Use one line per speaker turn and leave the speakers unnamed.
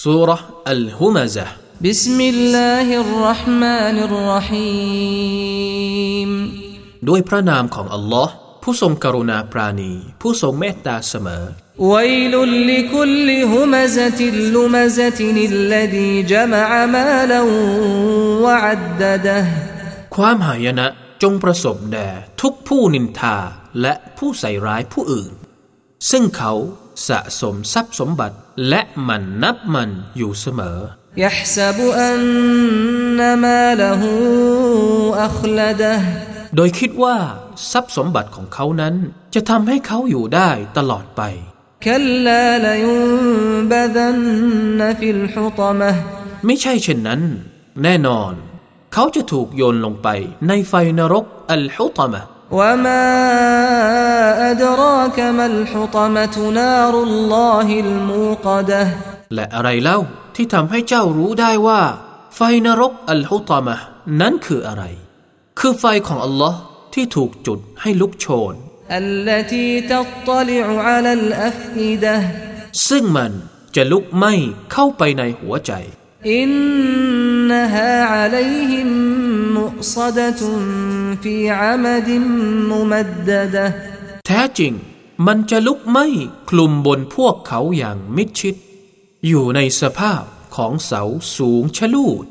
สุรอัลฮุมะซะ
بسم الله الرحمن الرحيم
ด้วยพระนามของอัลลอฮ์ผู้ทรงกรุณาปราณี ผู้ทรงเมตตาเสมอ
ويل لكل همزة لمزة الذي جمع مالا وعدده
ความหายนะจงประสบแด่ทุกผู้นินทาและผู้ใส่ร้ายผู้อื่น ซึ่งเขา สะสมทรัพย์สมบัติและมันนับมันอยู่เสมอ
يحسب أن ماله أخلده
โดยคิดว่าทรัพย์สมบัติของเขานั้น จะทำให้เขาอยู่ได้ตลอดไป
كلا لينبذن في الحطمة
ไม่ใช่เช่นนั้น แน่นอน เขาจะถูกโยนลงไปในไฟนรกอัลฮุตมะ
وما أدراك ما الحطمة نار الله الموقدة
และอะไรเล่าที่ทำให้เจ้ารู้ได้ว่า ไฟนรกอัลฮุตมะนั้นคืออะไร คือไฟของอัลลอฮ์ที่ถูกจุดให้ลุกโชน
التي تطلع على الأفئدة
ซึ่งมันจะลุกไหม้เข้าไปในหัวใจ
إنها عليهم مؤصدة في عمد ممددة
แท้จริง มันจะลุกไหม้คลุมบนพวกเขาอย่างมิดชิด อยู่ในสภาพของเสาสูงชะลูด